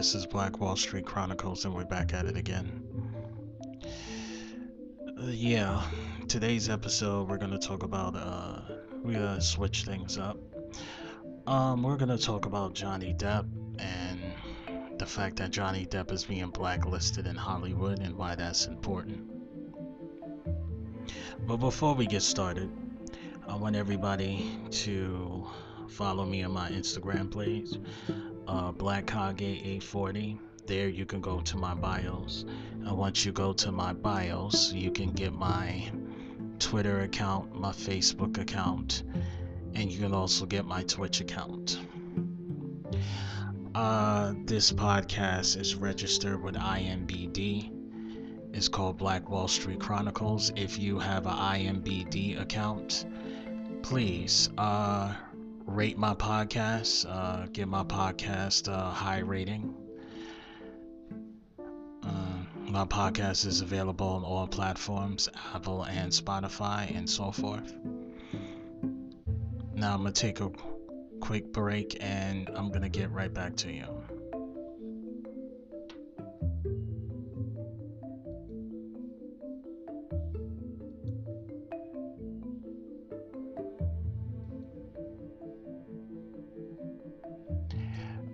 this is Black Wall Street Chronicles, and we're back at it again. Uh, yeah, today's episode we're gonna talk about. Uh, we're gonna switch things up. Um, we're gonna talk about Johnny Depp and the fact that Johnny Depp is being blacklisted in Hollywood and why that's important. But before we get started, I want everybody to follow me on my Instagram page, uh, BlackKage840. There you can go to my bios. And once you go to my bios, you can get my Twitter account, my Facebook account, and you can also get my Twitch account. Uh, this podcast is registered with IMBD. It's called Black Wall Street Chronicles. If you have an IMBD account, please uh, rate my podcast, uh, give my podcast a high rating. Uh, my podcast is available on all platforms, Apple and Spotify, and so forth. Now I'm gonna take a quick break and I'm gonna get right back to you.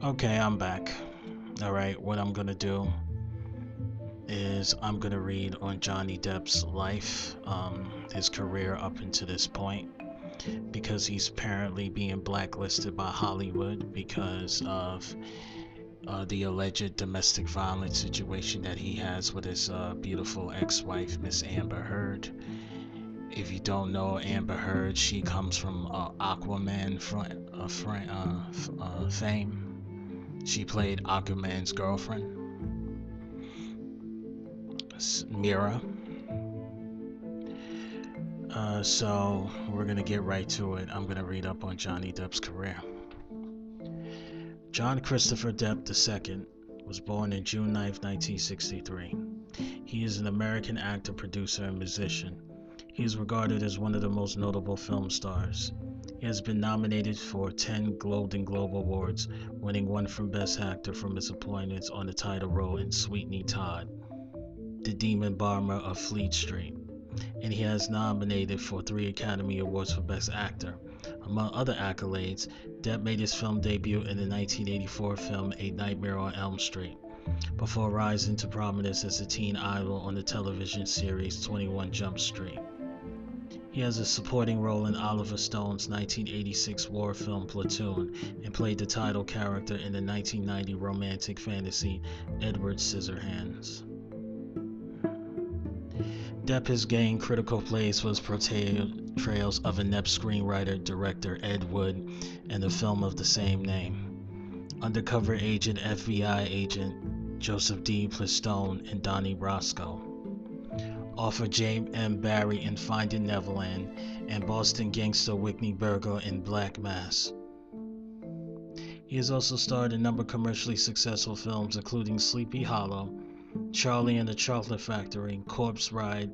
Okay, I'm back. All right, what I'm gonna do is I'm gonna read on Johnny Depp's life, um, his career up until this point, because he's apparently being blacklisted by Hollywood because of uh, the alleged domestic violence situation that he has with his uh, beautiful ex-wife, Miss Amber Heard. If you don't know Amber Heard, she comes from uh, Aquaman fr- uh, fr- uh, uh, fame she played Aquaman's girlfriend, Mera. Uh, so we're gonna get right to it. I'm gonna read up on Johnny Depp's career. John Christopher Depp II was born in June 9, 1963. He is an American actor, producer, and musician. He is regarded as one of the most notable film stars. He has been nominated for 10 Golden Globe Awards, winning one for Best Actor from his appearance on the title role in Sweeney Todd, the Demon Barber of Fleet Street. And he has nominated for three Academy Awards for Best Actor. Among other accolades, Depp made his film debut in the 1984 film A Nightmare on Elm Street, before rising to prominence as a teen idol on the television series 21 Jump Street. He has a supporting role in Oliver Stone's 1986 war film Platoon and played the title character in the 1990 romantic fantasy Edward Scissorhands. Depp has gained critical praise for his portrayals of inept screenwriter director Ed Wood in the film of the same name. Undercover agent FBI agent Joseph D. Pistone and Donnie Brasco author James M. Barrie in Finding Neverland, and Boston gangster Whitey Bulger in Black Mass. He has also starred in a number of commercially successful films, including Sleepy Hollow, Charlie and the Chocolate Factory, Corpse Bride,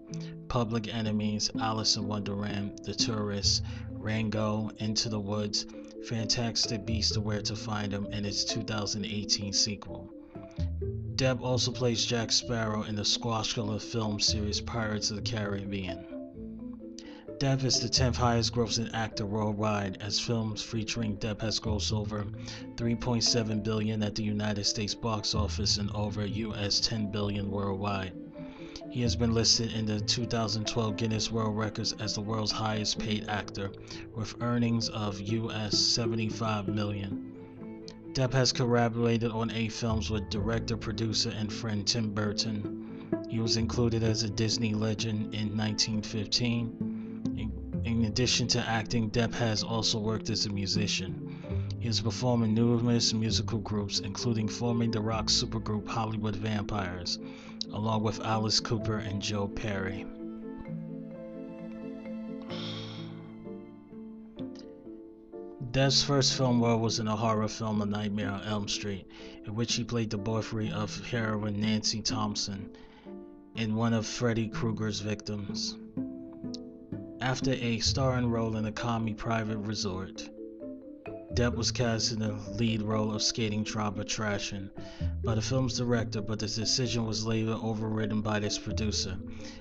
Public Enemies, Alice in Wonderland, The Tourist, Rango, Into the Woods, Fantastic Beasts Where to Find Them, and its 2018 sequel. Depp also plays Jack Sparrow in the swashbuckler film series Pirates of the Caribbean. Depp is the 10th highest grossing actor worldwide, as films featuring Depp has grossed over 3.7 billion at the United States box office and over US 10 billion worldwide. He has been listed in the 2012 Guinness World Records as the world's highest paid actor, with earnings of US 75 million. Depp has collaborated on eight films with director, producer, and friend Tim Burton. He was included as a Disney legend in 1915. In, in addition to acting, Depp has also worked as a musician. He has performed in numerous musical groups, including forming the rock supergroup Hollywood Vampires, along with Alice Cooper and Joe Perry. Depp's first film role was in a horror film, A Nightmare on Elm Street, in which he played the boyfriend of heroine Nancy Thompson and one of Freddy Krueger's victims. After a starring role in the comedy private resort, Depp was cast in the lead role of skating drama Thrashin' by the film's director, but the decision was later overridden by its producer.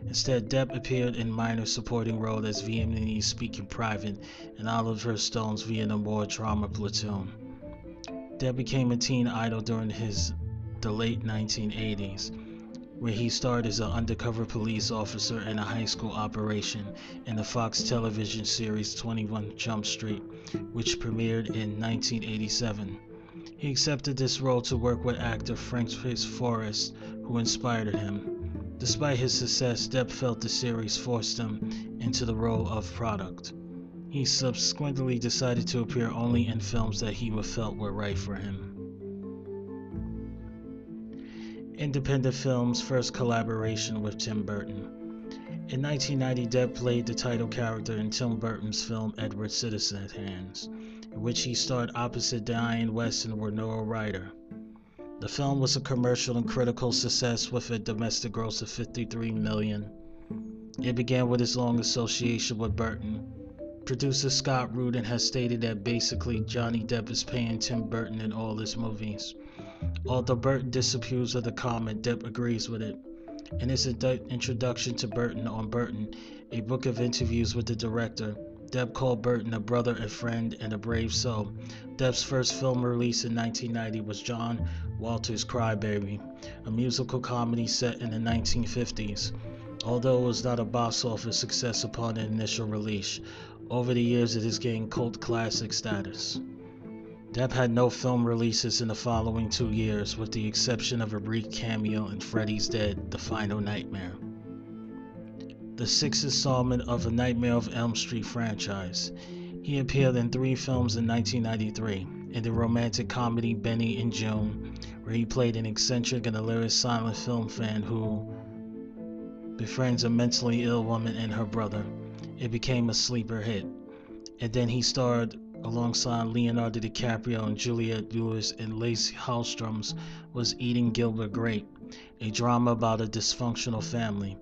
Instead, Depp appeared in minor supporting role as Vietnamese speaking private in Oliver Stone's Vietnam War drama Platoon. Depp became a teen idol during his the late 1980s where he starred as an undercover police officer in a high school operation in the Fox television series 21 Jump Street, which premiered in 1987. He accepted this role to work with actor Francis Forrest, who inspired him. Despite his success, Depp felt the series forced him into the role of product. He subsequently decided to appear only in films that he felt were right for him. Independent film's first collaboration with Tim Burton. In 1990, Depp played the title character in Tim Burton's film Edward Scissorhands, in which he starred opposite Dianne Wiest and Winona Ryder. The film was a commercial and critical success with a domestic gross of 53 million. It began with his long association with Burton. Producer Scott Rudin has stated that basically Johnny Depp is paying Tim Burton in all his movies. Although Burton disapproves of the comment, Depp agrees with it. In his introduction to Burton on Burton, a book of interviews with the director, Depp called Burton a brother, a friend, and a brave soul. Depp's first film release in 1990 was John Waters' Crybaby, a musical comedy set in the 1950s. Although it was not a box office success upon the initial release, over the years it has gained cult classic status. Depp had no film releases in the following two years, with the exception of a brief cameo in Freddy's Dead The Final Nightmare. The sixth installment of the Nightmare of Elm Street franchise. He appeared in three films in 1993 in the romantic comedy Benny and Joon, where he played an eccentric and hilarious silent film fan who befriends a mentally ill woman and her brother. It became a sleeper hit. And then he starred alongside Leonardo DiCaprio and Juliette Lewis and Lasse Hallström's What's Eating Gilbert Grape, a drama about a dysfunctional family.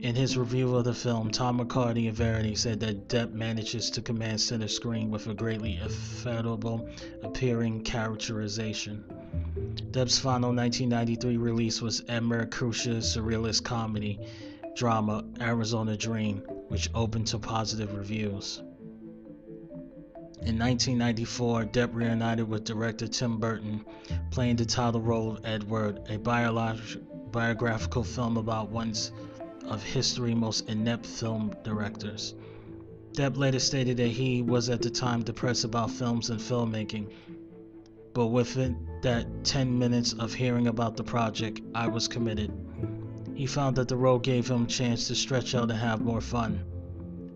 In his review of the film, Tom McCarty of Variety said that Depp manages to command center screen with a greatly affable, appearing characterization. Depp's final 1993 release was Emir Kustura's surrealist comedy drama Arizona Dream, which opened to positive reviews. In 1994, Depp reunited with director Tim Burton, playing the title role of Ed Wood, a biographical film about one of history's most inept film directors. Depp later stated that he was at the time depressed about films and filmmaking, but within that 10 minutes of hearing about the project, I was committed. He found that the role gave him a chance to stretch out and have more fun.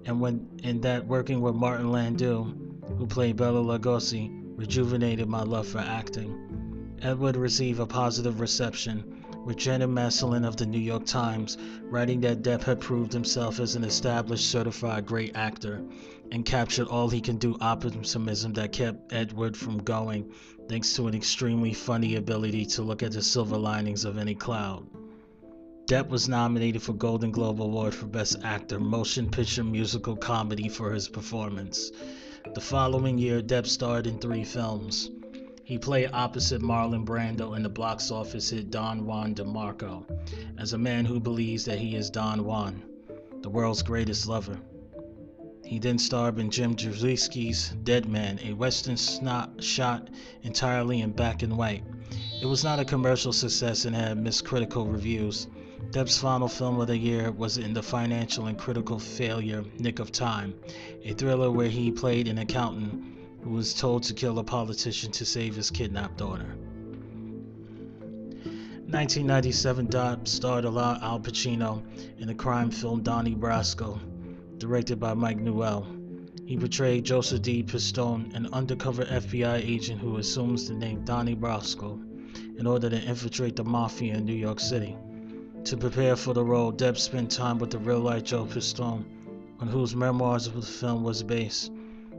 And when in that working with Martin Landau, who played Bela Lugosi, rejuvenated my love for acting. Ed Wood received a positive reception, with Janet Maslin of the New York Times writing that Depp had proved himself as an established certified great actor and captured all he can do optimism that kept Edward from going, thanks to an extremely funny ability to look at the silver linings of any cloud. Depp was nominated for Golden Globe Award for Best Actor Motion Picture Musical Comedy for his performance. The following year, Depp starred in three films. He played opposite Marlon Brando in the box office hit Don Juan DeMarco as a man who believes that he is Don Juan, the world's greatest lover. He then starred in Jim Jarmusch's Dead Man, a western snot shot entirely in black and white. It was not a commercial success and had mixed critical reviews. Depp's final film of the year was in the financial and critical failure Nick of Time, a thriller where he played an accountant who was told to kill a politician to save his kidnapped daughter. 1997 Depp starred Al Pacino in the crime film Donnie Brasco, directed by Mike Newell. He portrayed Joseph D. Pistone, an undercover FBI agent who assumes the name Donnie Brasco in order to infiltrate the mafia in New York City. To prepare for the role, Depp spent time with the real-life Joe Pistone, on whose memoirs the film was based.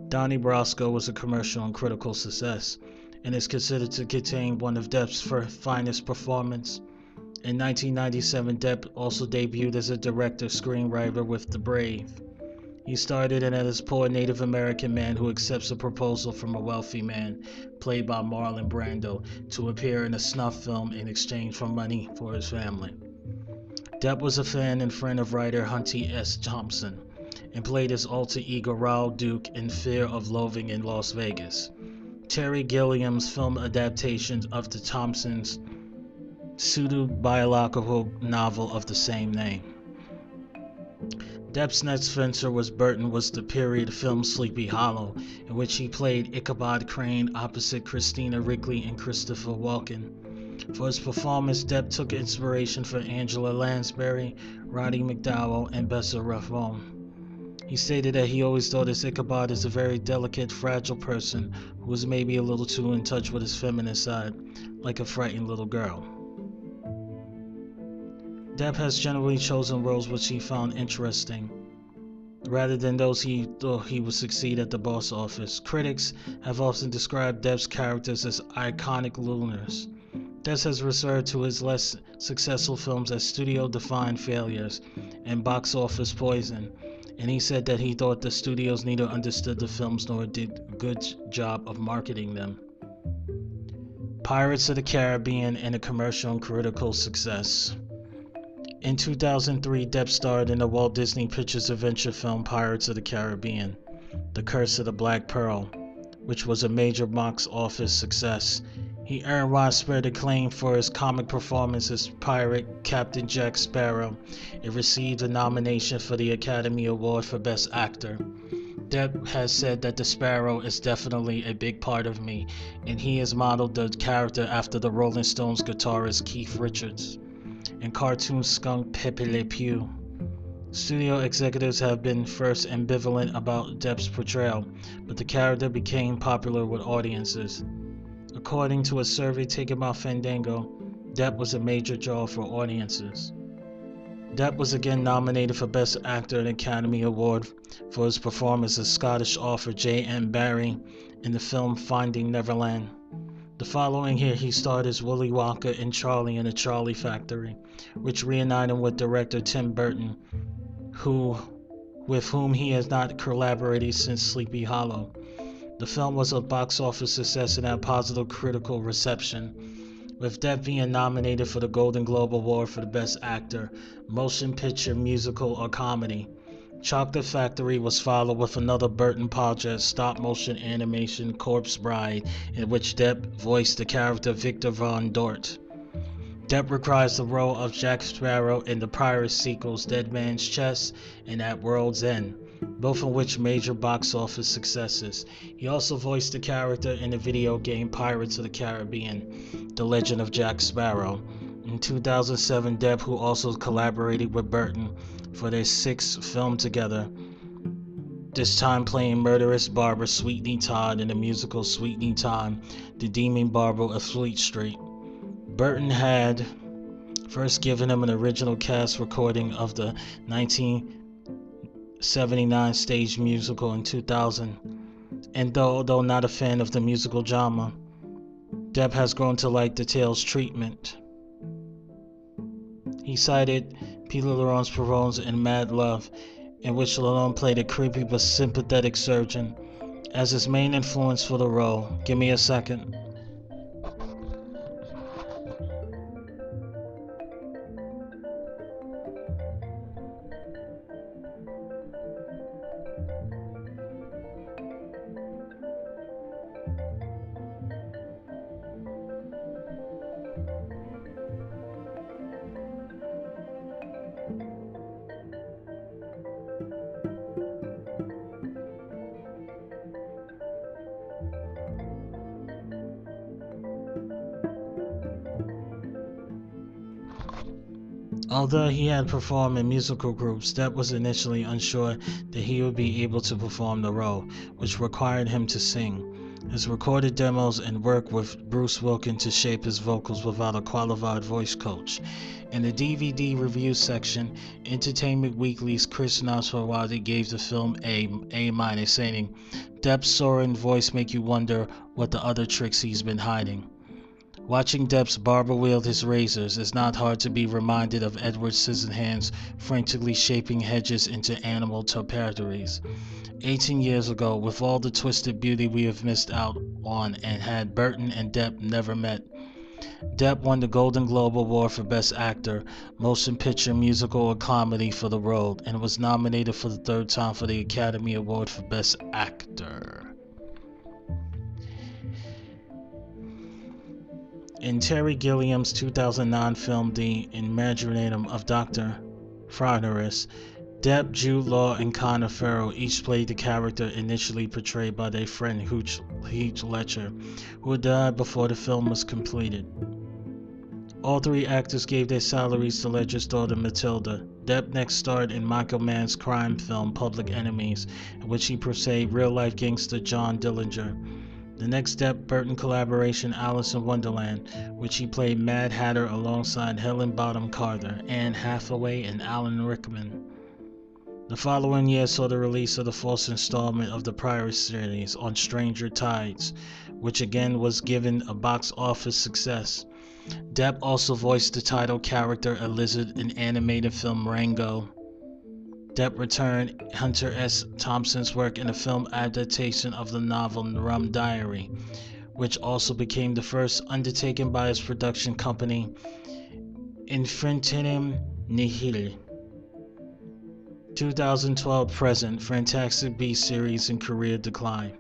Donnie Brasco was a commercial and critical success, and is considered to contain one of Depp's finest performances. In 1997, Depp also debuted as a director screenwriter with The Brave, He started in as a poor Native American man who accepts a proposal from a wealthy man, played by Marlon Brando, to appear in a snuff film in exchange for money for his family. Depp was a fan and friend of writer Hunter S. Thompson and played his alter ego Raoul Duke in Fear and Loathing in Las Vegas. Terry Gilliam's film adaptation of the Thompson's pseudo-biographical novel of the same name. Depp's next venture was Burton was the period film Sleepy Hollow, in which he played Ichabod Crane opposite Christina Ricci and Christopher Walken. For his performance, Depp took inspiration from Angela Lansbury, Roddy McDowall, and Basil Rathbone. He stated that he always thought his Ichabod is a very delicate, fragile person who was maybe a little too in touch with his feminine side, like a frightened little girl. Depp has generally chosen roles which he found interesting, rather than those he thought he would succeed at the box office. Critics have often described Depp's characters as iconic lunars. Depp has referred to his less successful films as studio-defined failures and box office poison, and he said that he thought the studios neither understood the films nor did a good job of marketing them. Pirates of the Caribbean and a commercial and critical success. In 2003, Depp starred in the Walt Disney Pictures adventure film Pirates of the Caribbean The Curse of the Black Pearl, which was a major box office success. He earned widespread acclaim for his comic performance as pirate Captain Jack Sparrow. It received a nomination for the Academy Award for Best Actor. Depp has said that the Sparrow is definitely a big part of me, and he has modeled the character after the Rolling Stones guitarist Keith Richards and cartoon skunk Pepe Le Pew. Studio executives have been first ambivalent about Depp's portrayal, but the character became popular with audiences. According to a survey taken by Fandango, Depp was a major draw for audiences. Depp was again nominated for Best Actor at Academy Award for his performance as Scottish author J.M. Barrie in the film Finding Neverland. The following year, he starred as Willy Wonka in Charlie in the Charlie Factory, which reunited with director Tim Burton, who, with whom he has not collaborated since Sleepy Hollow. The film was a box office success and had positive critical reception, with Depp being nominated for the Golden Globe Award for the Best Actor, Motion Picture, Musical, or Comedy. Chocolate Factory was followed with another Burton project, stop motion animation Corpse Bride, in which Depp voiced the character Victor Van Dort. Depp reprised the role of Jack Sparrow in the prior sequels Dead Man's Chest and At World's End, both of which major box office successes. He also voiced the character in the video game Pirates of the Caribbean, The Legend of Jack Sparrow. In 2007, Depp, who also collaborated with Burton, for their sixth film together. This time playing murderous barber Sweeney Todd in the musical Sweeney Todd, The Demon Barber of Fleet Street. Burton had first given him an original cast recording of the 1979 stage musical in 2000. And though, although not a fan of the musical drama, Depp has grown to like the tale's treatment. He cited Peter Laurence Perrons in Mad Love, in which Lalonde played a creepy but sympathetic surgeon, as his main influence for the role. Give me a second. Although he had performed in musical groups, Depp was initially unsure that he would be able to perform the role, which required him to sing. His recorded demos and work with Bruce Witkin to shape his vocals without a qualified voice coach. In the DVD review section, Entertainment Weekly's Chris Nasrallah gave the film a A minus, saying, "Depp's soaring voice make you wonder what the other tricks he's been hiding." Watching Depp's barber wield his razors, it's not hard to be reminded of Edward Scissorhands frantically shaping hedges into animal tapestries. 18 years ago, with all the twisted beauty we have missed out on, and had Burton and Depp never met. Depp won the Golden Globe Award for Best Actor, Motion Picture, Musical, or Comedy for the role, and was nominated for the third time for the Academy Award for Best Actor. In Terry Gilliam's 2009 film The Imaginarium of Dr. Fronteras, Depp, Jude Law, and Colin Farrell each played the character initially portrayed by their friend Heath Ledger, who died before the film was completed. All three actors gave their salaries to Ledger's daughter Matilda. Depp next starred in Michael Mann's crime film Public Enemies, in which he portrayed real-life gangster John Dillinger. The next Depp Burton collaboration, Alice in Wonderland, which he played Mad Hatter alongside Helena Bonham Carter, Anne Hathaway, and Alan Rickman. The following year saw the release of the fourth installment of the prior series on Stranger Tides, which again was given a box office success. Depp also voiced the title character a lizard in animated film Rango. Depp returned Hunter S. Thompson's work in a film adaptation of the novel Rum Diary, which also became the first undertaken by his production company, Infinitum Nihil. 2012 present, Fantastic Beasts series in career decline.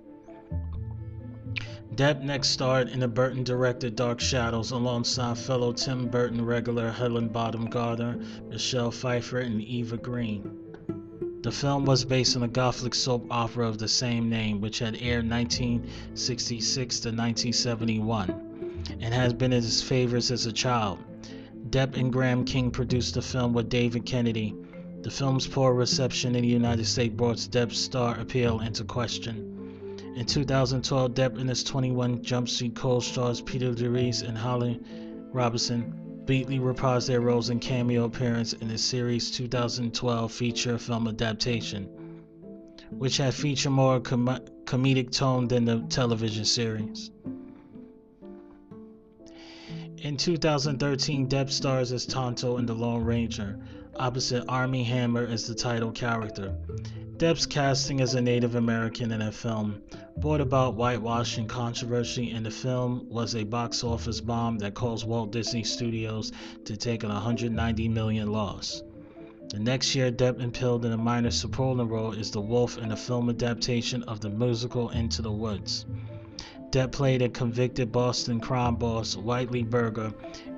Depp next starred in the Burton directed Dark Shadows alongside fellow Tim Burton regular Helena Bonham Carter, Michelle Pfeiffer, and Eva Green. The film was based on a Gothic soap opera of the same name, which had aired 1966 to 1971 and has been his favorites as a child. Depp and Graham King produced the film with David Kennedy. The film's poor reception in the United States brought Depp's star appeal into question. In 2012, Depp and his 21 Jump Street co-stars Peter DeReese and Holly Robinson Beatley reprised their roles in cameo appearance in the series' 2012 feature film adaptation, which had featured more com- comedic tone than the television series. In 2013, Depp stars as Tonto in The Lone Ranger, opposite Armie Hammer as the title character. Depp's casting as a Native American in a film brought about whitewashing controversy, and the film was a box office bomb that caused Walt Disney Studios to take an 190 million loss. The next year, Depp appeared in a minor supporting role as the wolf in a film adaptation of the musical Into the Woods. Depp played a convicted Boston crime boss, Whitley Berger,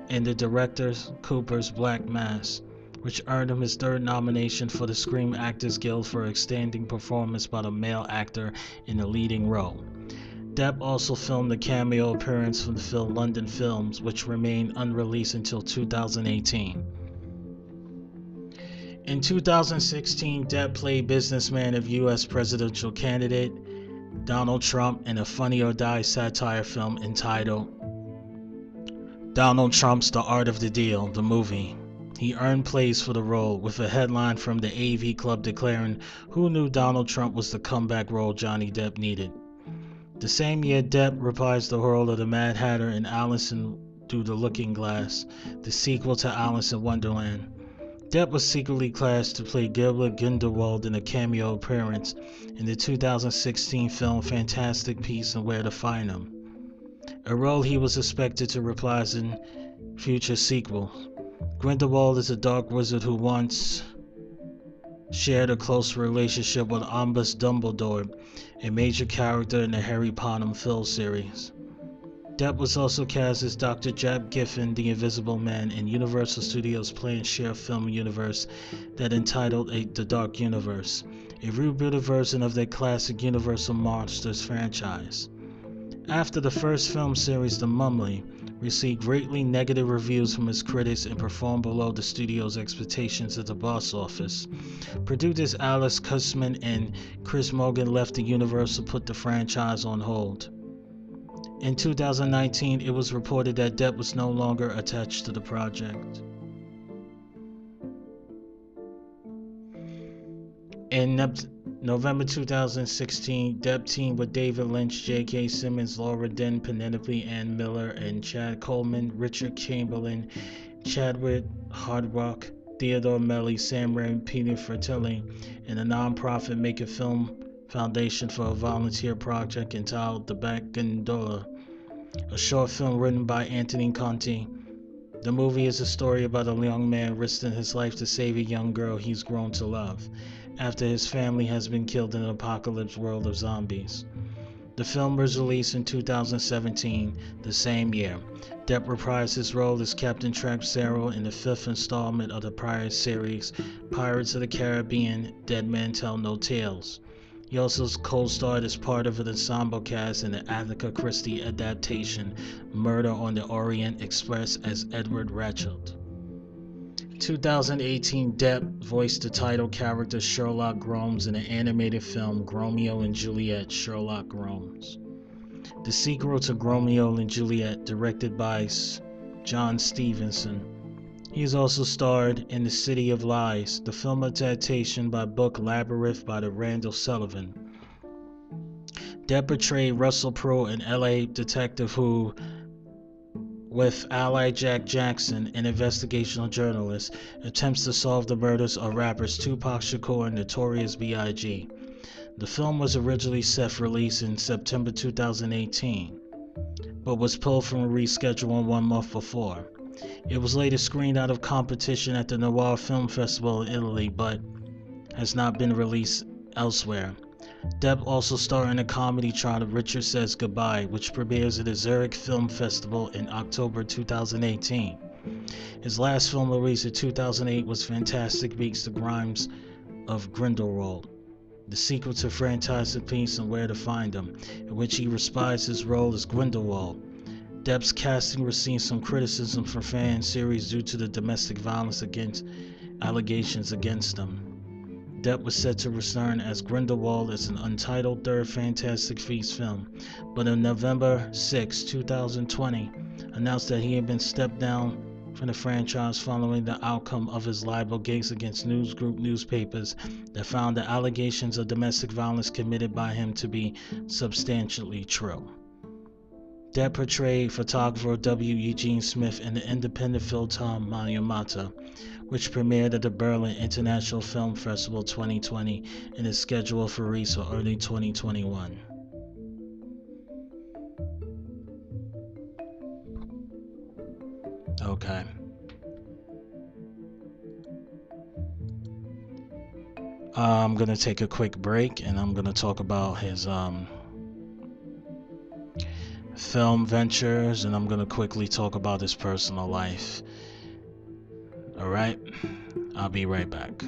in the director Cooper's Black Mass which earned him his third nomination for the Screen Actors Guild for outstanding performance by the male actor in a leading role. Depp also filmed a cameo appearance from the film London Fields, which remained unreleased until 2018. In 2016, Depp played businessman of U.S. presidential candidate Donald Trump in a Funny or Die satire film entitled Donald Trump's The Art of the Deal, the movie. He earned plays for the role, with a headline from the AV Club declaring, Who knew Donald Trump was the comeback role Johnny Depp needed? The same year, Depp reprised the role of the Mad Hatter in Alice Through the Looking Glass, the sequel to Alice in Wonderland. Depp was secretly cast to play Gilbert Grindelwald in a cameo appearance in the 2016 film Fantastic Beasts and Where to Find Them, a role he was expected to reprise in future sequels. Grindelwald is a dark wizard who once shared a close relationship with Albus Dumbledore, a major character in the Harry Potter film series. Depp was also cast as Dr. Jack Griffin, the Invisible Man, in Universal Studios' planned share film universe that entitled a, The Dark Universe, a rebooted version of their classic Universal Monsters franchise. After the first film series, The Mummy, received greatly negative reviews from its critics and performed below the studio's expectations at the box office. Producers Alex Kurtzman and Chris Morgan left the Universal put the franchise on hold. In 2019, it was reported that Depp was no longer attached to the project. In November 2016, Depp teamed with David Lynch, J.K. Simmons, Laura Dern, Penelope Ann Miller, and Chad Coleman, Richard Chamberlain, Chadwick Hardrock, Theodore Melly, Sam Raimi, Peter Fratelli, and a nonprofit Make a Film Foundation for a volunteer project entitled The Back Gondola, a short film written by Anthony Conti. The movie is a story about a young man risking his life to save a young girl he's grown to love after his family has been killed in an apocalypse world of zombies. The film was released in 2017, the same year. Depp reprised his role as Captain Trapaceiro in the fifth installment of the prior series, Pirates of the Caribbean Dead Men Tell No Tales. He also co-starred as part of an ensemble cast in the Agatha Christie adaptation Murder on the Orient Express as Edward Ratchett. 2018, Depp voiced the title character Sherlock Gnomes in the animated film Gnomeo and Juliet Sherlock Gnomes. The sequel to Gnomeo and Juliet, directed by John Stevenson. He has also starred in The City of Lies, the film adaptation by book Labyrinth by the Randall Sullivan. Depp portrayed Russell Pro, an LA detective who with ally Jack Jackson, an investigational journalist, attempts to solve the murders of rappers Tupac Shakur and Notorious B.I.G. The film was originally set for release in September 2018, but was pulled from a reschedule one month before. It was later screened out of competition at the Noir Film Festival in Italy, but has not been released elsewhere. Depp also starred in a comedy trial Richard Says Goodbye, which premieres at the Zurich Film Festival in October 2018. His last film released in 2008 was Fantastic Beasts The Crimes of Grindelwald, the sequel to Fantastic Beasts and Where to Find Them, in which he reprised his role as Grindelwald. Depp's casting received some criticism from fan series due to the domestic violence against allegations against him. Depp was set to return as Grindelwald as an untitled third Fantastic Beasts film, but on November 6, 2020, announced that he had been stepped down from the franchise following the outcome of his libel case against news group newspapers that found the allegations of domestic violence committed by him to be substantially true. Depp portrayed photographer W. Eugene Smith in the independent film Tom Minamata, which premiered at the Berlin International Film Festival 2020 and is scheduled for release early 2021. Okay. I'm going to take a quick break and I'm going to talk about his um, film ventures and I'm going to quickly talk about his personal life. Alright, I'll be right back.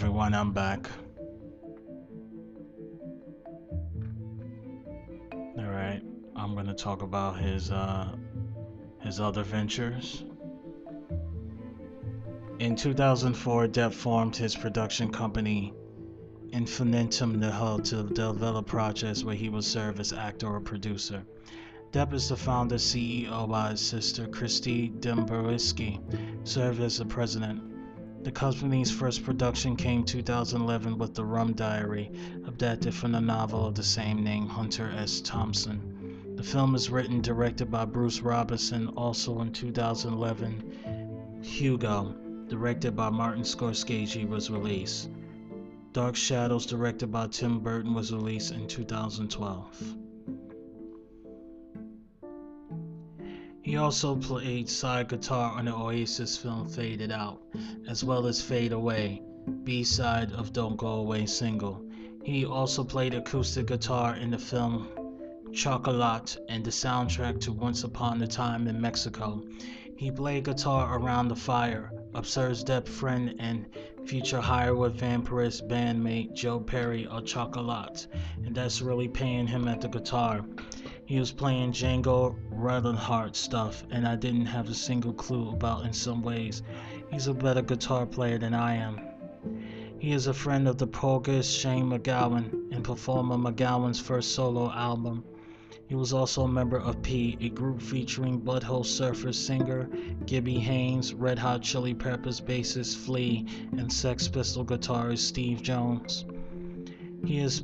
Everyone. I'm back. All right, I'm gonna talk about his uh, his other ventures. In 2004, Depp formed his production company, Infinitum Nihil, to develop projects where he would serve as actor or producer. Depp is the founder CEO while his sister Christi Dembrowski served as the president. The company's first production came 2011 with The Rum Diary, adapted from the novel of the same name, Hunter S. Thompson. The film is written directed by Bruce Robinson, also in 2011. Hugo, directed by Martin Scorsese, was released. Dark Shadows, directed by Tim Burton, was released in 2012. He also played side guitar on the Oasis film Faded Out, as well as Fade Away, B side of Don't Go Away single. He also played acoustic guitar in the film Chocolat and the soundtrack to Once Upon a Time in Mexico. He played guitar around the fire, observes Depp friend and future Hollywood Vampirist bandmate Joe Perry of Chocolat, and that's really paying him at the guitar. He was playing Django Reinhardt stuff, and I didn't have a single clue about in some ways. He's a better guitar player than I am. He is a friend of the progist Shane MacGowan and performer MacGowan's first solo album. He was also a member of P, a group featuring Butthole Surfer singer Gibby Haynes, Red Hot Chili Peppers bassist Flea, and Sex Pistol guitarist Steve Jones. He has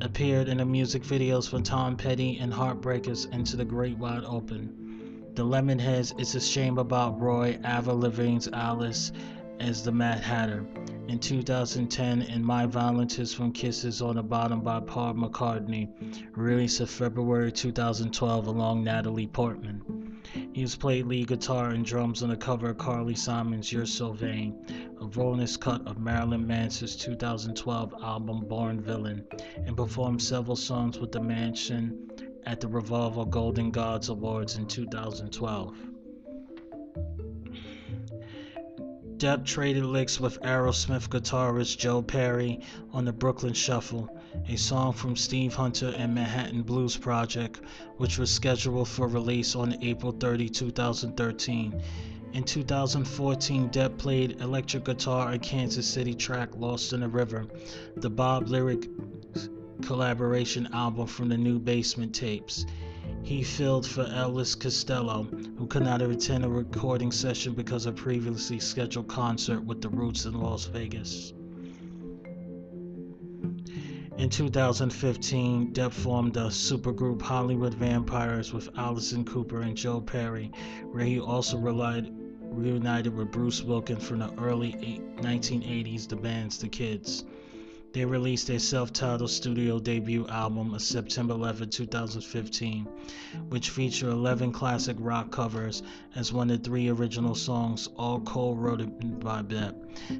appeared in the music videos for Tom Petty and Heartbreakers Into the Great Wide Open. The Lemonheads is a shame about Roy Avril Lavigne's Alice as the Mad Hatter. In 2010, in My Valentines from Kisses on the Bottom by Paul McCartney, released in February 2012 along Natalie Portman. He has played lead guitar and drums on the cover of Carly Simon's You're So Vain, a bonus cut of Marilyn Manson's 2012 album Born Villain, and performed several songs with the Mansion at the Revolver Golden Gods Awards in 2012. Depp traded licks with Aerosmith guitarist Joe Perry on the Brooklyn Shuffle, a song from Steve Hunter and Manhattan Blues Project, which was scheduled for release on April 30, 2013. In 2014, Depp played electric guitar on Kansas City track Lost in the River, the Bob Lyric collaboration album from the new Basement tapes. He filled for Elvis Costello, who could not attend a recording session because of previously scheduled concert with the Roots in Las Vegas. In 2015, Depp formed the supergroup Hollywood Vampires with Alice Cooper and Joe Perry, where he also relied reunited with Bruce Witkins from the early 1980s, the band's The Kids. They released their self titled studio debut album on September 11, 2015, which featured 11 classic rock covers as one of three original songs, all co written by Depp.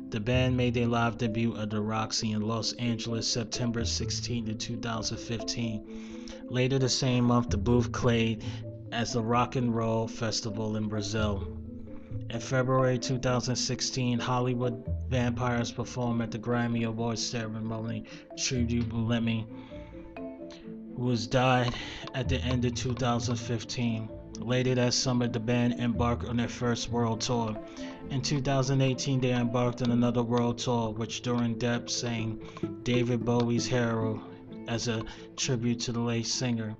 The band made their live debut at the Roxy in Los Angeles September 16, 2015. Later the same month, the booth played as the Rock and Roll Festival in Brazil. In February 2016, Hollywood Vampires performed at the Grammy Awards ceremony tribute to Lemmy, who has died at the end of 2015. Later that summer, the band embarked on their first world tour. In 2018, they embarked on another world tour, which during Depp sang David Bowie's Hero as a tribute to the late singer.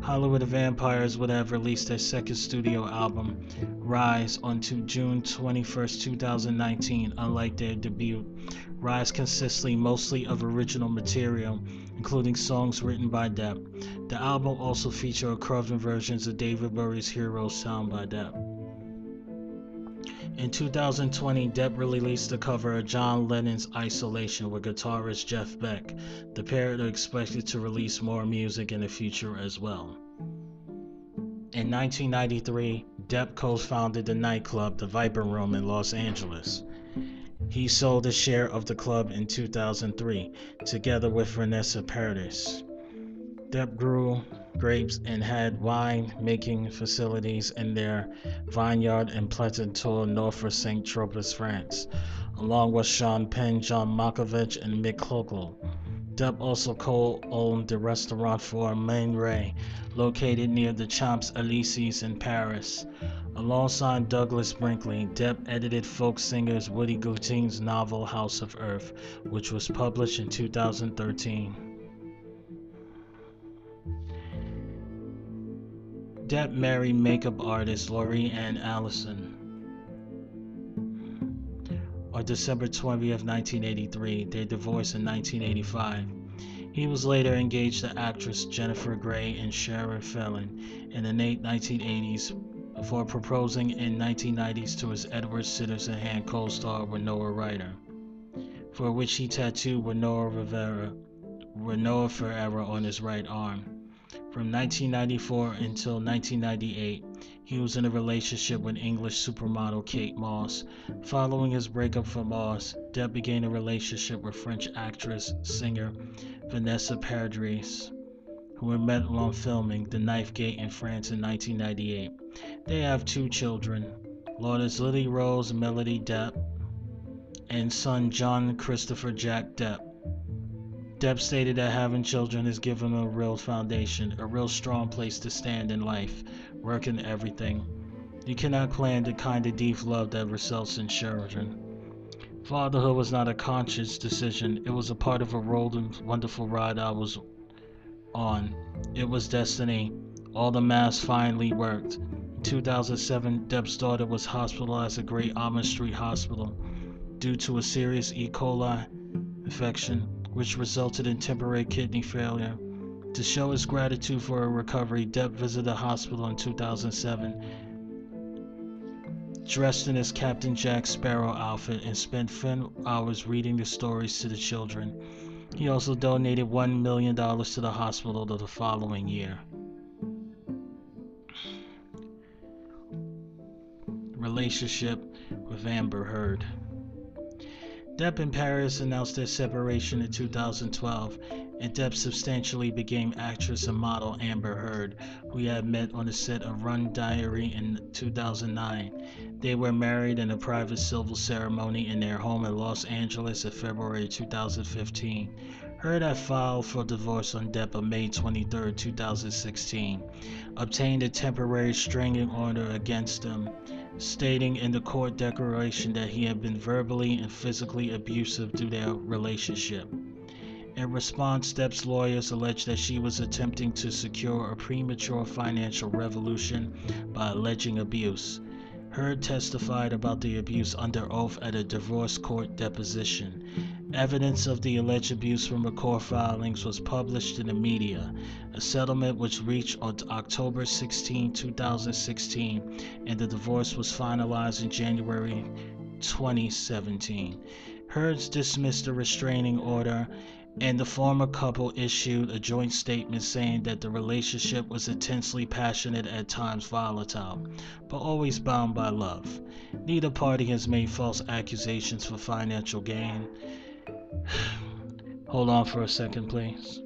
Hollywood Vampires would have released their second studio album, Rise, on June 21, 2019. Unlike their debut, Rise consists mostly of original material, including songs written by Depp. The album also features cover versions of David Bowie's Hero sound by Depp. In 2020, Depp released the cover of John Lennon's Isolation with guitarist Jeff Beck. The pair are expected to release more music in the future as well. In 1993, Depp co founded the nightclub The Viper Room in Los Angeles. He sold a share of the club in 2003, together with Vanessa Paradis. Depp grew grapes and had wine making facilities in their vineyard in Pleasanton, north of St. Tropez, France, along with Sean Penn, John Malkovich, and Mick Huckle. Depp also co-owned the restaurant for Main Ray, located near the Champs Elysees in Paris. Alongside Douglas Brinkley, Depp edited folk singers Woody Guthrie's novel House of Earth, which was published in 2013. Depp married makeup artist Lori Ann Allison. On December 20, 1983, they divorced in 1985. He was later engaged to actress Jennifer Grey and Sherilyn Fenn in the late 1980s before proposing in 1990s to his Edward Scissorhands co-star Winona Ryder, for which he tattooed Winona Rivera, Winona Forever on his right arm. From 1994 until 1998, he was in a relationship with English supermodel Kate Moss. Following his breakup from Moss, Depp began a relationship with French actress, singer Vanessa Paradis, who were met while filming The Ninth Gate in France in 1998. They have two children, Lourdes Lily Rose Melody Depp, and son John Christopher Jack Depp. Depp stated that having children has given a real foundation, a real strong place to stand in life, work and everything. You cannot plan the kind of deep love that results in children. Fatherhood was not a conscious decision, it was a part of a rolling, wonderful ride I was on. It was destiny. All the math finally worked. In 2007, Depp's daughter was hospitalized at Great Ormond Street Hospital due to a serious E. coli infection, which resulted in temporary kidney failure. To show his gratitude for her recovery, Depp visited the hospital in 2007, dressed in his Captain Jack Sparrow outfit, and spent 10 hours reading the stories to the children. He also donated $1 million to the hospital the following year. Relationship with Amber Heard. Depp and Paris announced their separation in 2012, and Depp substantially became actress and model Amber Heard, who he had met on the set of Rum Diary in 2009. They were married in a private civil ceremony in their home in Los Angeles in February 2015. Heard filed for divorce on Depp on May 23, 2016, obtained a temporary restraining order against him stating in the court declaration that he had been verbally and physically abusive to their relationship. In response, Depp's lawyers alleged that she was attempting to secure a premature financial revolution by alleging abuse. Heard testified about the abuse under oath at a divorce court deposition. Evidence of the alleged abuse from the court filings was published in the media, a settlement was reached on October 16, 2016, and the divorce was finalized in January 2017. Heard's dismissed the restraining order and the former couple issued a joint statement saying that the relationship was intensely passionate at times volatile, but always bound by love. Neither party has made false accusations for financial gain. Hold on for a second, please.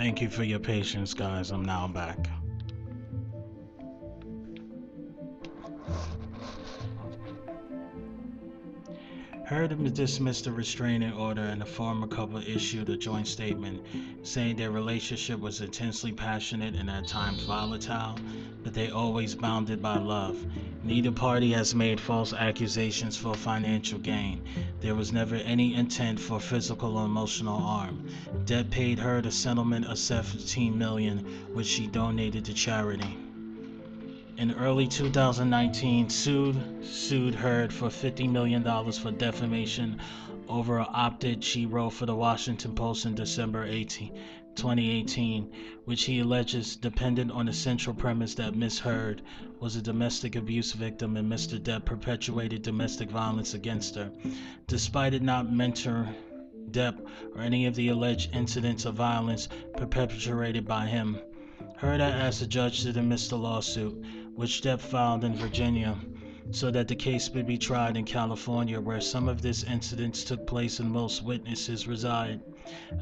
Thank you for your patience, guys. I'm now back. Heard dismissed the restraining order and the former couple issued a joint statement saying their relationship was intensely passionate and at times volatile, but they always bounded by love. Neither party has made false accusations for financial gain. There was never any intent for physical or emotional harm. Depp paid her the settlement of 17 million, which she donated to charity in early 2019 sued sued Heard for 50 million dollars for defamation over an op-ed she wrote for the Washington Post in December 18, 2018, which he alleges depended on the central premise that Miss Heard was a domestic abuse victim and Mr. Depp perpetuated domestic violence against her. Despite it not mention Depp or any of the alleged incidents of violence perpetrated by him, Heard asked the judge to dismiss the lawsuit which Depp filed in Virginia, so that the case would be tried in California, where some of these incidents took place and most witnesses reside.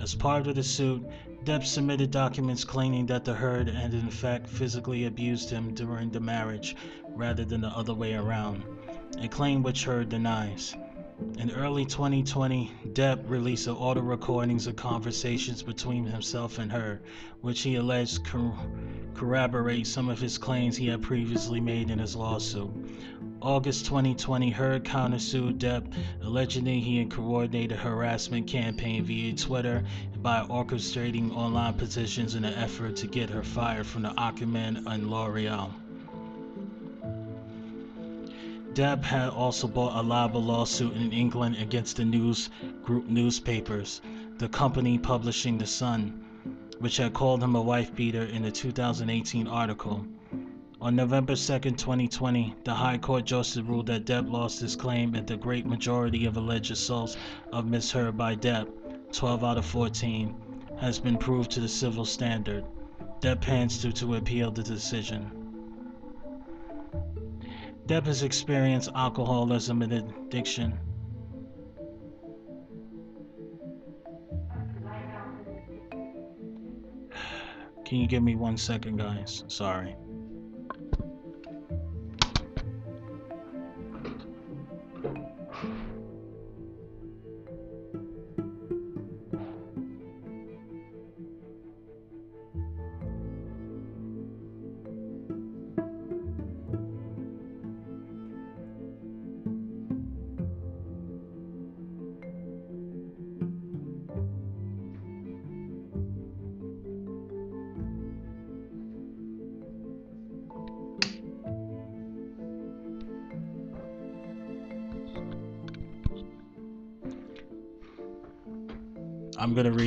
As part of the suit, Depp submitted documents claiming that the Heard had in fact physically abused him during the marriage, rather than the other way around, a claim which Heard denies. In early 2020, Depp released audio recordings of conversations between himself and her, which he alleged cor- corroborate some of his claims he had previously made in his lawsuit. August 2020, Heard countersued Depp, alleging he had coordinated a harassment campaign via Twitter by orchestrating online petitions in an effort to get her fired from the Aquaman and L'Oreal. Depp had also brought a libel lawsuit in England against the news group newspapers, the company publishing The Sun, which had called him a wife beater in a 2018 article. On November 2, 2020, the High Court Justice ruled that Depp lost his claim at the great majority of alleged assaults of Ms. Heard by Depp, 12 out of 14, has been proved to the civil standard. Depp plans to appeal the decision. Depp has experienced alcoholism and addiction. Can you give me one second, guys? Sorry.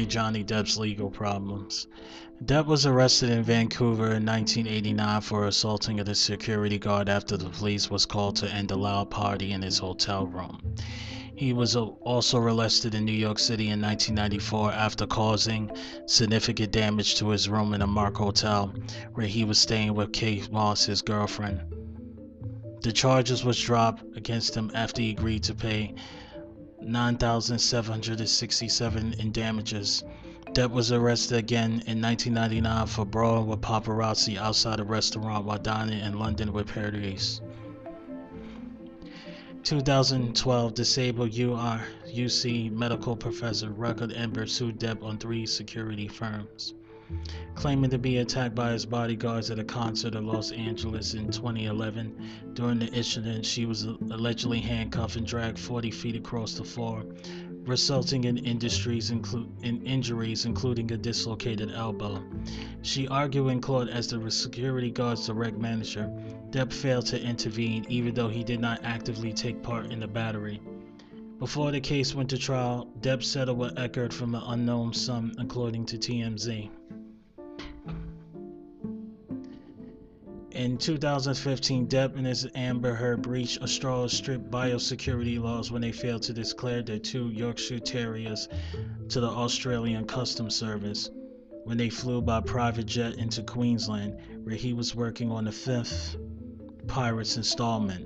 Johnny Depp's legal problems. Depp was arrested in Vancouver in 1989 for assaulting a security guard after the police was called to end a loud party in his hotel room. He was also arrested in New York City in 1994 after causing significant damage to his room in a Mark Hotel, where he was staying with Kate Moss, his girlfriend. The charges was dropped against him after he agreed to pay 9,767 in damages. Depp was arrested again in 1999 for brawling with paparazzi outside a restaurant while dining in London with Paris. 2012, disabled UC medical professor Rutger Ember sued Depp on three security firms claiming to be attacked by his bodyguards at a concert in Los Angeles in 2011. During the incident, she was allegedly handcuffed and dragged 40 feet across the floor, resulting in, inclu- in injuries, including a dislocated elbow. She argued in court as the security guard's direct manager. Depp failed to intervene, even though he did not actively take part in the battery. Before the case went to trial, Depp settled with Eckert from an unknown sum, according to TMZ. In 2015, Depp and his Amber Heard breached Australia's strict biosecurity laws when they failed to declare their two Yorkshire Terriers to the Australian Customs Service when they flew by private jet into Queensland, where he was working on the fifth Pirates installment.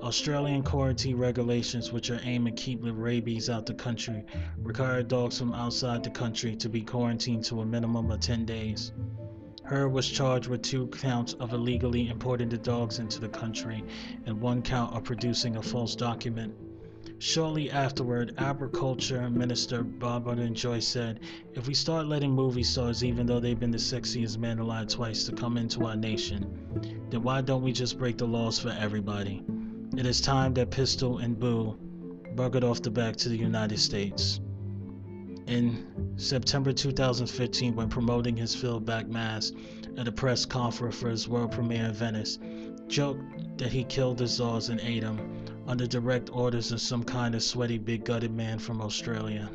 Australian quarantine regulations, which are aimed at keeping rabies out the country, require dogs from outside the country to be quarantined to a minimum of 10 days. Heard was charged with two counts of illegally importing the dogs into the country and one count of producing a false document. Shortly afterward, Agriculture Minister Barnaby Joyce said, If we start letting movie stars, even though they've been the sexiest man alive twice, to come into our nation, then why don't we just break the laws for everybody? It is time that Pistol and Boo buggered off the back to the United States in September 2015 when promoting his film Black Mass at a press conference for his world premiere in Venice, joked that he killed the Zars and ate them under direct orders of some kind of sweaty big gutted man from Australia.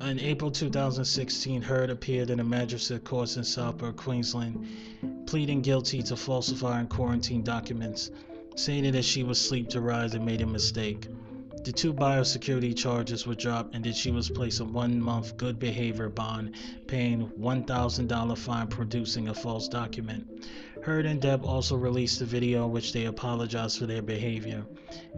In April 2016, Heard appeared in a magistrate court in Southport, Queensland, pleading guilty to falsifying quarantine documents, saying that she was sleep deprived and made a mistake. The two biosecurity charges were dropped and that she was placed on one month good behavior bond, paying $1,000 fine producing a false document. Heard and Depp also released a video in which they apologized for their behavior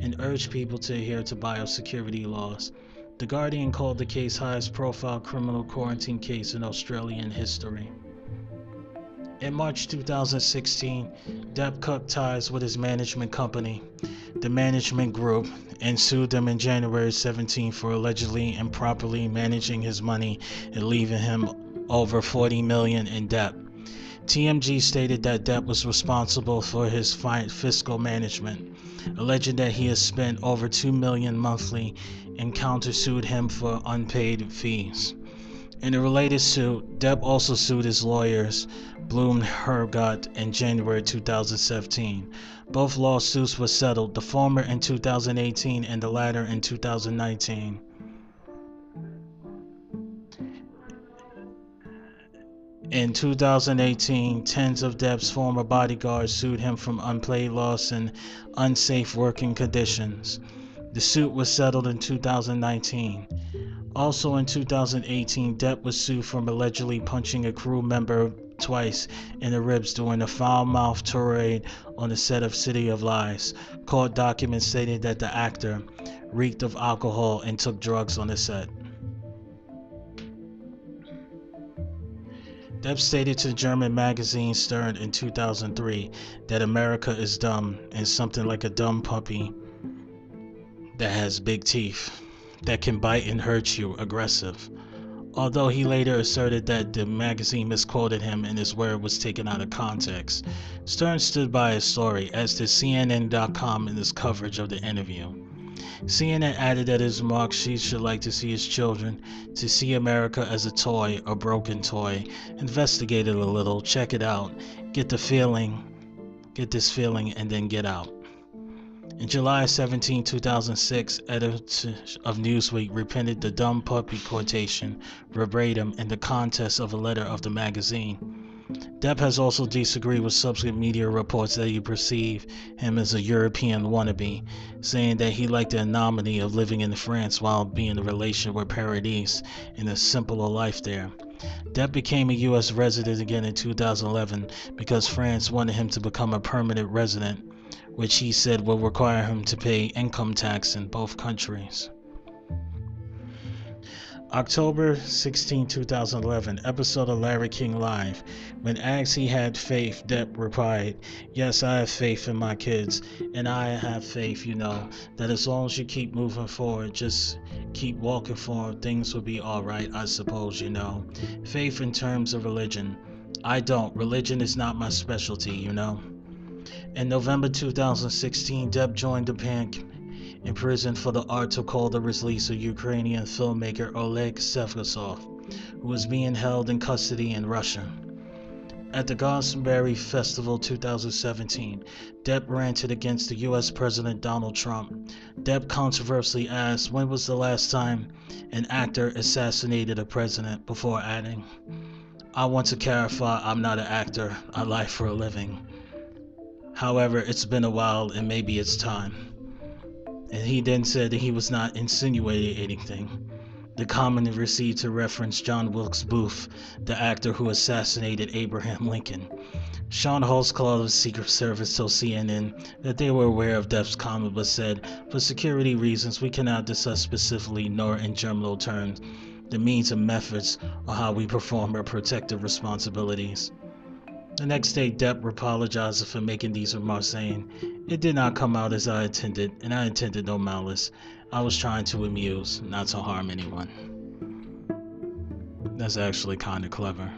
and urged people to adhere to biosecurity laws. The Guardian called the case highest profile criminal quarantine case in Australian history. In March 2016, Depp cut ties with his management company, the Management Group, and sued them in January 17 for allegedly improperly managing his money and leaving him over 40 million in debt. TMG stated that Depp was responsible for his fiscal management, alleging that he has spent over 2 million monthly and countersued him for unpaid fees. In a related suit, Depp also sued his lawyers, Bloom Hergott, in January 2017. Both lawsuits were settled, the former in 2018 and the latter in 2019. In 2018, tens of Depp's former bodyguards sued him for unpaid loss and unsafe working conditions. The suit was settled in 2019. Also in 2018, Depp was sued for allegedly punching a crew member twice in the ribs during a foul-mouthed tirade on the set of City of Lies. Court documents stated that the actor reeked of alcohol and took drugs on the set. Depp stated to German magazine Stern in 2003 that America is dumb and something like a dumb puppy that has big teeth that can bite and hurt you aggressive. Although he later asserted that the magazine misquoted him and his word was taken out of context, Stern stood by his story, as did CNN.com in his coverage of the interview. CNN added that his remarks she should like to see his children, to see America as a toy, a broken toy. Investigate it a little, check it out, get the feeling, get this feeling, and then get out. In July 17, 2006, editors of Newsweek reprinted the dumb puppy quotation verbatim in the contents of a letter of the magazine. Depp has also disagreed with subsequent media reports that you perceive him as a European wannabe, saying that he liked the anomaly of living in France while being in a relation with Paradis and a simpler life there. Depp became a U.S. resident again in 2011 because France wanted him to become a permanent resident which he said will require him to pay income tax in both countries. October 16, 2011, episode of Larry King Live. When asked he had faith, Depp replied, Yes, I have faith in my kids, and I have faith, you know, that as long as you keep moving forward, just keep walking forward, things will be alright, I suppose, you know. Faith in terms of religion. I don't. Religion is not my specialty, you know. In November 2016, Depp joined the band in prison for the art to call the release of Ukrainian filmmaker Oleg Sentsov, who was being held in custody in Russia. At the Glastonbury Festival 2017, Depp ranted against the US President Donald Trump. Depp controversially asked when was the last time an actor assassinated a president before adding, I want to clarify I'm not an actor, I lie for a living. However, it's been a while and maybe it's time. And he then said that he was not insinuating anything. The comment received to reference John Wilkes Booth, the actor who assassinated Abraham Lincoln. Sean Holtzclaw of the Secret Service told CNN that they were aware of Depp's comment but said, for security reasons, we cannot discuss specifically nor in general terms the means and methods of how we perform our protective responsibilities. The next day, Depp apologized for making these remarks, saying, It did not come out as I intended, and I intended no malice. I was trying to amuse, not to harm anyone. That's actually kind of clever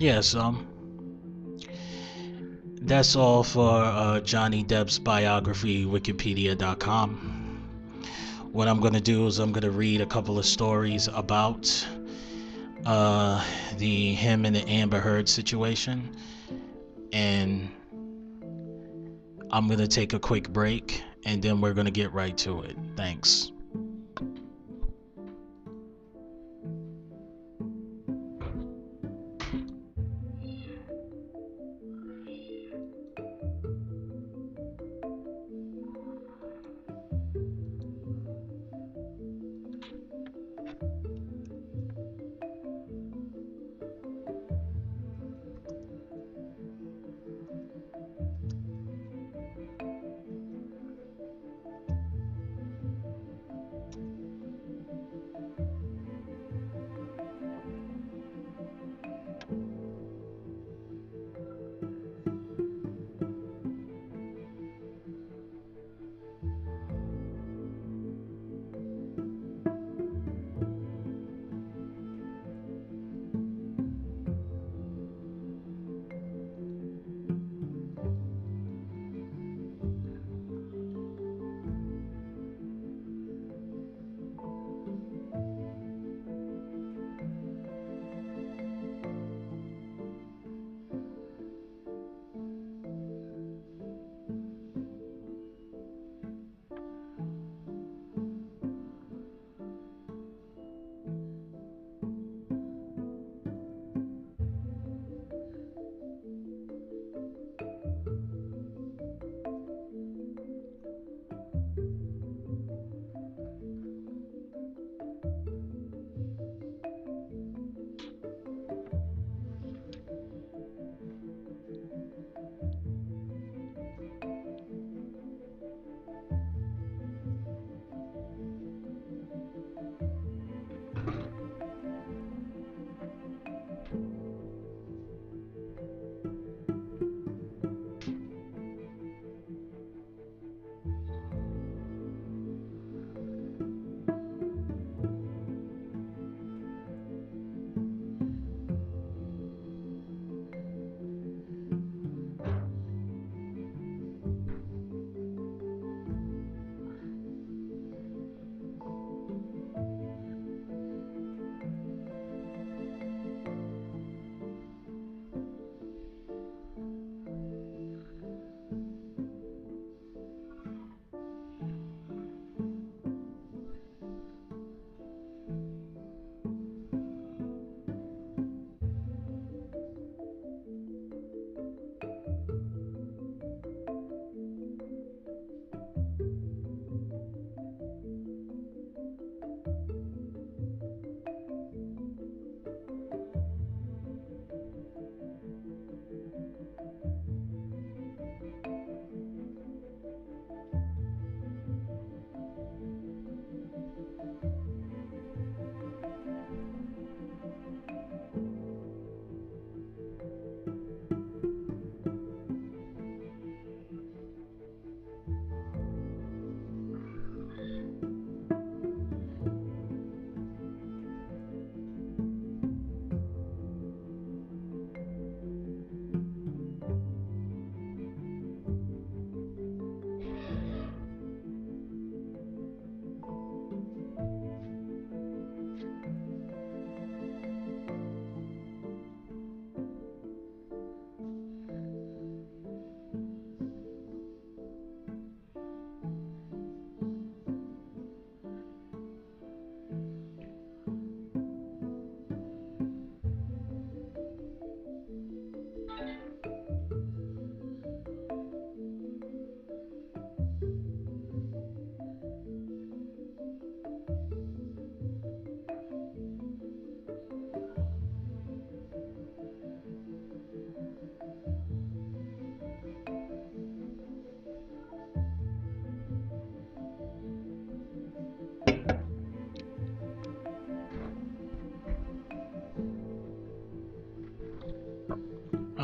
yeah, so that's all for uh, Johnny Depp's biography, Wikipedia.com. What I'm gonna do is I'm gonna read a couple of stories about uh, the him and the Amber Heard situation, and I'm gonna take a quick break, and then we're gonna get right to it. Thanks.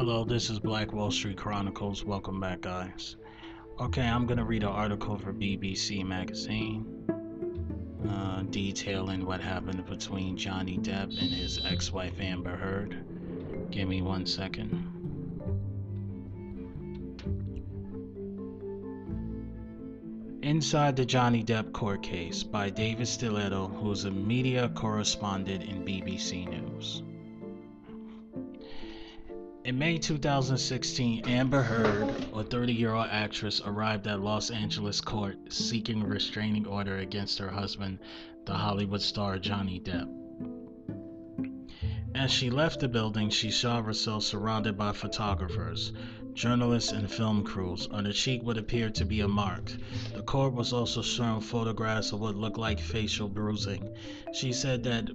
Hello, this is Black Wall Street Chronicles. Welcome back, guys. Okay, I'm gonna read an article for BBC Magazine uh, detailing what happened between Johnny Depp and his ex wife Amber Heard. Give me one second. Inside the Johnny Depp court case by David Sillito, who's a media correspondent in BBC News. In May 2016, Amber Heard, a 30 year old actress, arrived at Los Angeles court seeking a restraining order against her husband, the Hollywood star Johnny Depp. As she left the building, she saw herself surrounded by photographers, journalists, and film crews. On her cheek would appear to be a mark. The court was also shown photographs of what looked like facial bruising. She said that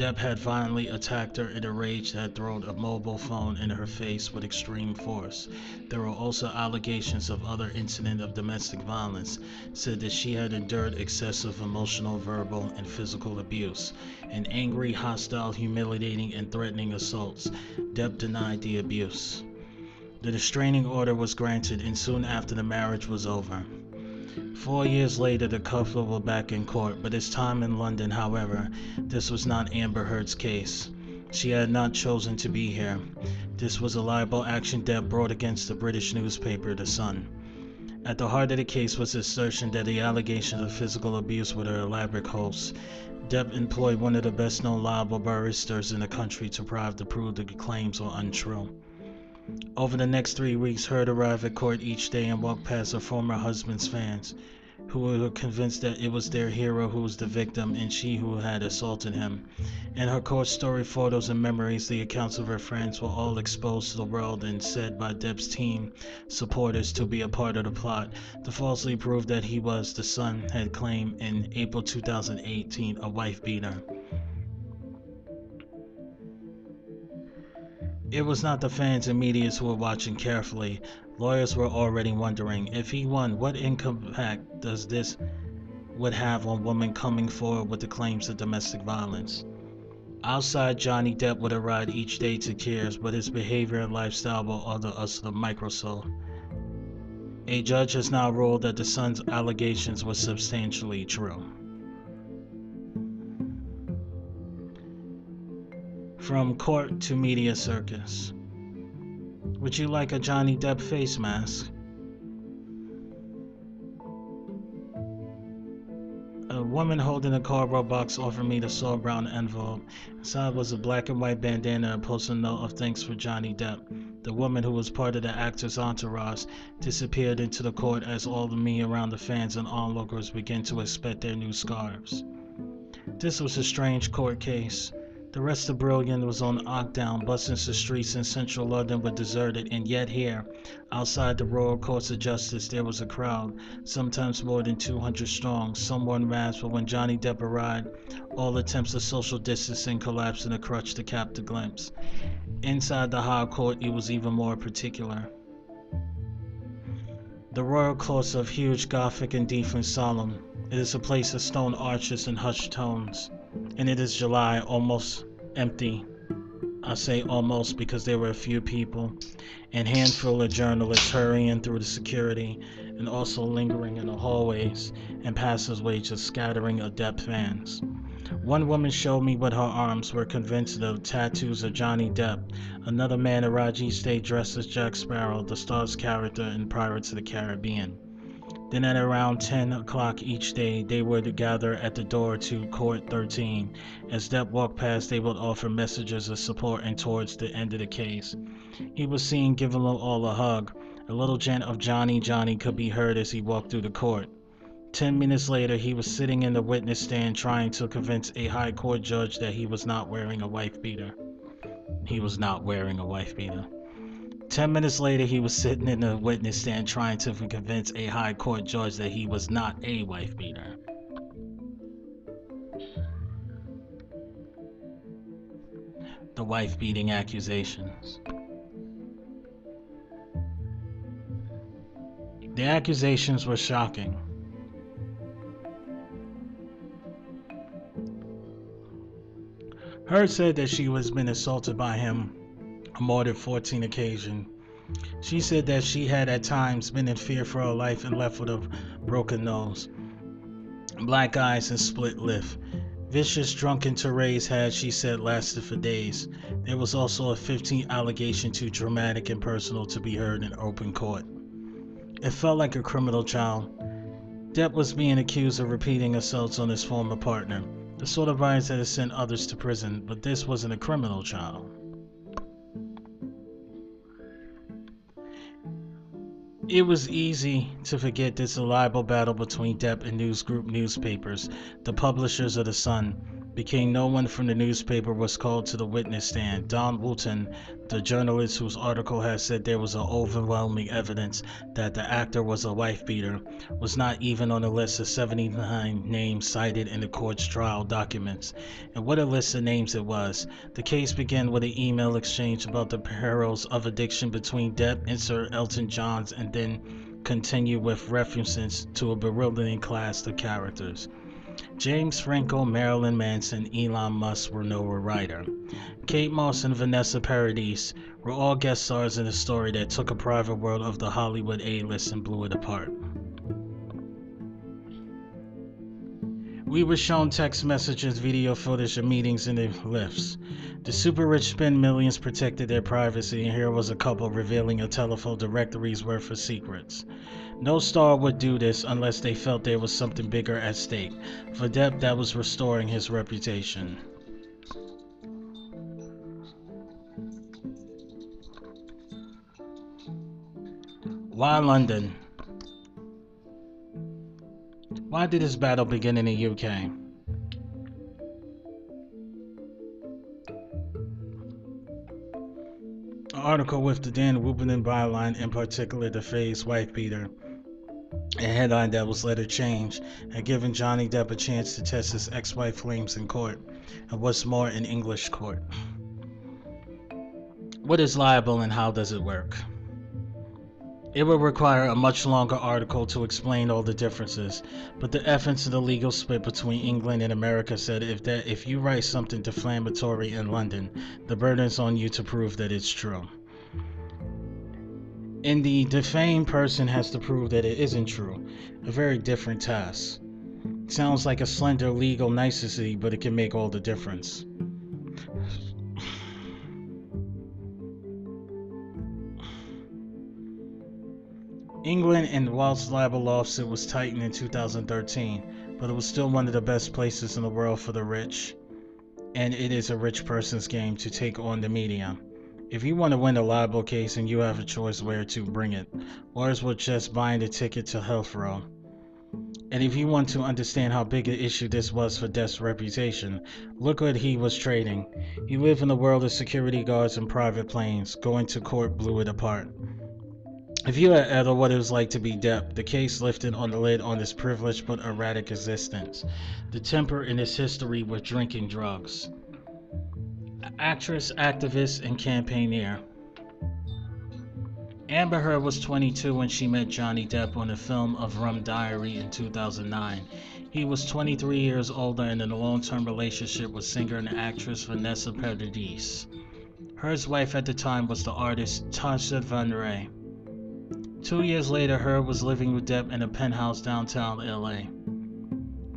Depp had violently attacked her in a rage that thrown a mobile phone in her face with extreme force. There were also allegations of other incidents of domestic violence, said that she had endured excessive emotional, verbal, and physical abuse, and angry, hostile, humiliating, and threatening assaults. Depp denied the abuse. The restraining order was granted, and soon after the marriage was over. Four years later, the couple were back in court, but this time in London, however, this was not Amber Heard's case. She had not chosen to be here. This was a libel action Depp brought against the British newspaper The Sun. At the heart of the case was the assertion that the allegations of physical abuse were an elaborate hoax. Depp employed one of the best known libel barristers in the country to prove the claims were untrue. Over the next three weeks, Heard arrived at court each day and walked past her former husband's fans, who were convinced that it was their hero who was the victim and she who had assaulted him. In her court story, photos, and memories, the accounts of her friends were all exposed to the world and said by Depp's team supporters to be a part of the plot to falsely prove that he was, the Sun had claimed in April 2018, a wife beater. It was not the fans and media who were watching carefully. Lawyers were already wondering if he won, what impact does this would have on women coming forward with the claims of domestic violence. Outside, Johnny Depp would arrive each day to tears, but his behavior and lifestyle were under us the microscope. A judge has now ruled that the Sun's allegations were substantially true. From court to media circus. Would you like a Johnny Depp face mask? A woman holding a cardboard box offered me the soft brown envelope. Inside was a black and white bandana and postal note of thanks for Johnny Depp. The woman who was part of the actor's entourage disappeared into the court as all the me around the fans and onlookers began to inspect their new scarves. This was a strange court case. The rest of Britain was on lockdown, buses the streets in central London were deserted, and yet here, outside the Royal Courts of Justice, there was a crowd, sometimes more than 200 strong. Someone rasped, but when Johnny Depp arrived, all attempts of social distancing collapsed in a crutch to cap the glimpse. Inside the High Court, it was even more particular. The Royal Courts of huge Gothic and deep and solemn. It is a place of stone arches and hushed tones and it is July, almost empty. I say almost because there were a few people and handful of journalists hurrying through the security and also lingering in the hallways and passageways just scattering of Depp fans. One woman showed me what her arms were convinced of tattoos of Johnny Depp. Another man arrived each day dressed as Jack Sparrow, the star's character in Pirates of the Caribbean. Then at around 10 o'clock each day, they would gather at the door to Court 13. As Depp walked past, they would offer messages of support and towards the end of the case. He was seen giving all a hug. A little chant of Johnny, Johnny could be heard as he walked through the court. Ten minutes later, he was sitting in the witness stand trying to convince a high court judge that he was not wearing a wife beater. He was not wearing a wife beater. Ten minutes later, he was sitting in the witness stand trying to convince a high court judge that he was not a wife beater. The wife beating accusations. The accusations were shocking. Heard said that she was been assaulted by him more than 14 occasions. She said that she had at times been in fear for her life and left with a broken nose, black eyes, and split lip. Vicious drunken tirades had, she said, lasted for days. There was also a 15 allegation too dramatic and personal to be heard in open court. It felt like a criminal child. Depp was being accused of repeating assaults on his former partner, the sort of violence that has sent others to prison, but this wasn't a criminal child. It was easy to forget this libel battle between Depp and News Group newspapers, the publishers of The Sun, became no one from the newspaper was called to the witness stand. Dan Wootton, the journalist whose article has said there was overwhelming evidence that the actor was a wife beater, was not even on the list of 79 names cited in the court's trial documents. And what a list of names it was. The case began with an email exchange about the perils of addiction between Depp and Sir Elton Johns and then continued with references to a bewildering cast of characters. James Franco, Marilyn Manson, Elon Musk were no writer. Kate Moss and Vanessa Paradis were all guest stars in a story that took a private world of the Hollywood A-list and blew it apart. We were shown text messages, video footage of meetings in the lifts. The super rich spend millions protected their privacy, and here was a couple revealing a telephone directory's worth of secrets. No star would do this unless they felt there was something bigger at stake. For Depp, that was restoring his reputation. Why London? Why did this battle begin in the UK? An article with the Dan Wootton byline, in particular the phase wife beater, a headline that was later changed uh, had given Johnny Depp a chance to test his ex-wife claims in court, and what's more, in English court. What is libel and how does it work? It would require a much longer article to explain all the differences, but the essence of the legal split between England and America said if that if you write something defamatory in London, the burden is on you to prove that it's true and the defamed person has to prove that it isn't true. A very different task. Sounds like a slender legal nicety, but it can make all the difference. England and Wales libel lawsuit was tightened in 2013, but it was still one of the best places in the world for the rich, and it is a rich person's game to take on the media. If you want to win a libel case and you have a choice where to bring it, ours will just buying a ticket to Heathrow. And if you want to understand how big an issue this was for Depp's reputation, look what he was trading. He lived in a world of security guards and private planes. Going to court blew it apart. If you had ever what it was like to be Depp, the case lifted on the lid on his privileged but erratic existence, the temper in his history with drinking drugs actress, activist, and campaigner. Amber Heard was 22 when she met Johnny Depp on the film of Rum Diary in 2009. He was 23 years older and in a long-term relationship with singer and actress Vanessa Paradis. Heard's wife at the time was the artist Tasya van Ree. Two years later, Heard was living with Depp in a penthouse downtown LA.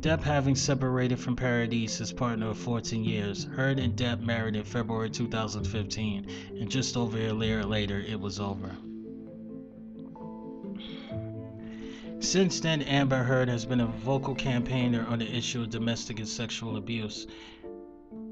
Depp having separated from Paradis, his partner of 14 years, Heard and Depp married in February 2015, and just over a year later, it was over. Since then, Amber Heard has been a vocal campaigner on the issue of domestic and sexual abuse,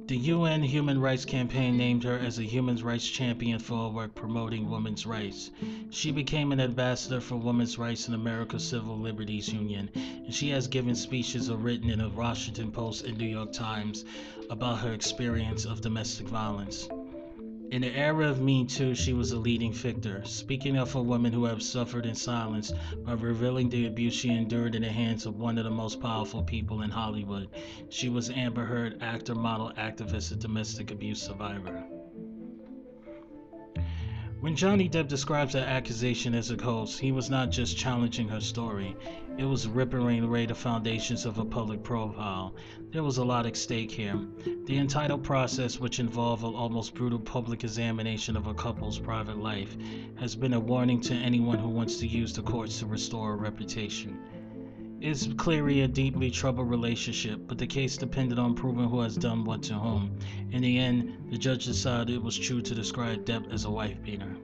the UN Human Rights Campaign named her as a human rights champion for her work promoting women's rights. She became an ambassador for women's rights in America's Civil Liberties Union, and she has given speeches or written in the Washington Post and New York Times about her experience of domestic violence. In the era of Me Too, she was a leading figure, speaking up for women who have suffered in silence by revealing the abuse she endured in the hands of one of the most powerful people in Hollywood. She was Amber Heard, actor, model, activist, and domestic abuse survivor. When Johnny Depp describes the accusation as a hoax, he was not just challenging her story, it was ripping away the foundations of a public profile. There was a lot at stake here. The entitled process, which involved an almost brutal public examination of a couple's private life, has been a warning to anyone who wants to use the courts to restore a reputation. It's clearly a deeply troubled relationship, but the case depended on proving who has done what to whom. In the end, the judge decided it was true to describe Depp as a wife beater.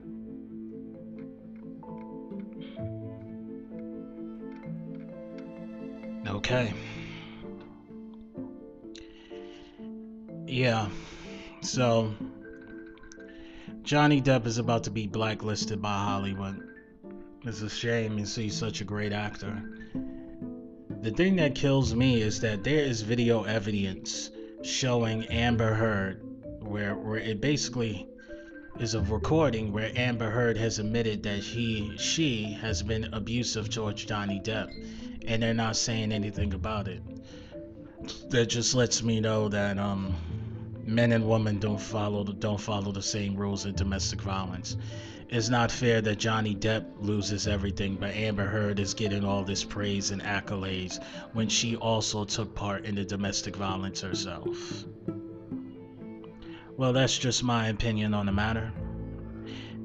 Okay. Yeah. So, Johnny Depp is about to be blacklisted by Hollywood. It's a shame to see such a great actor. The thing that kills me is that there is video evidence showing Amber Heard, where where it basically is a recording where Amber Heard has admitted that he she has been abusive towards Johnny Depp, and they're not saying anything about it. That just lets me know that um men and women don't follow the, don't follow the same rules in domestic violence. It's not fair that Johnny Depp loses everything, but Amber Heard is getting all this praise and accolades when she also took part in the domestic violence herself. Well, that's just my opinion on the matter.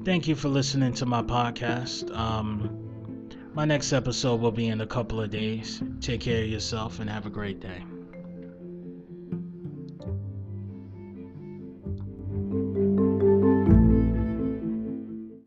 Thank you for listening to my podcast. Um, my next episode will be in a couple of days. Take care of yourself and have a great day.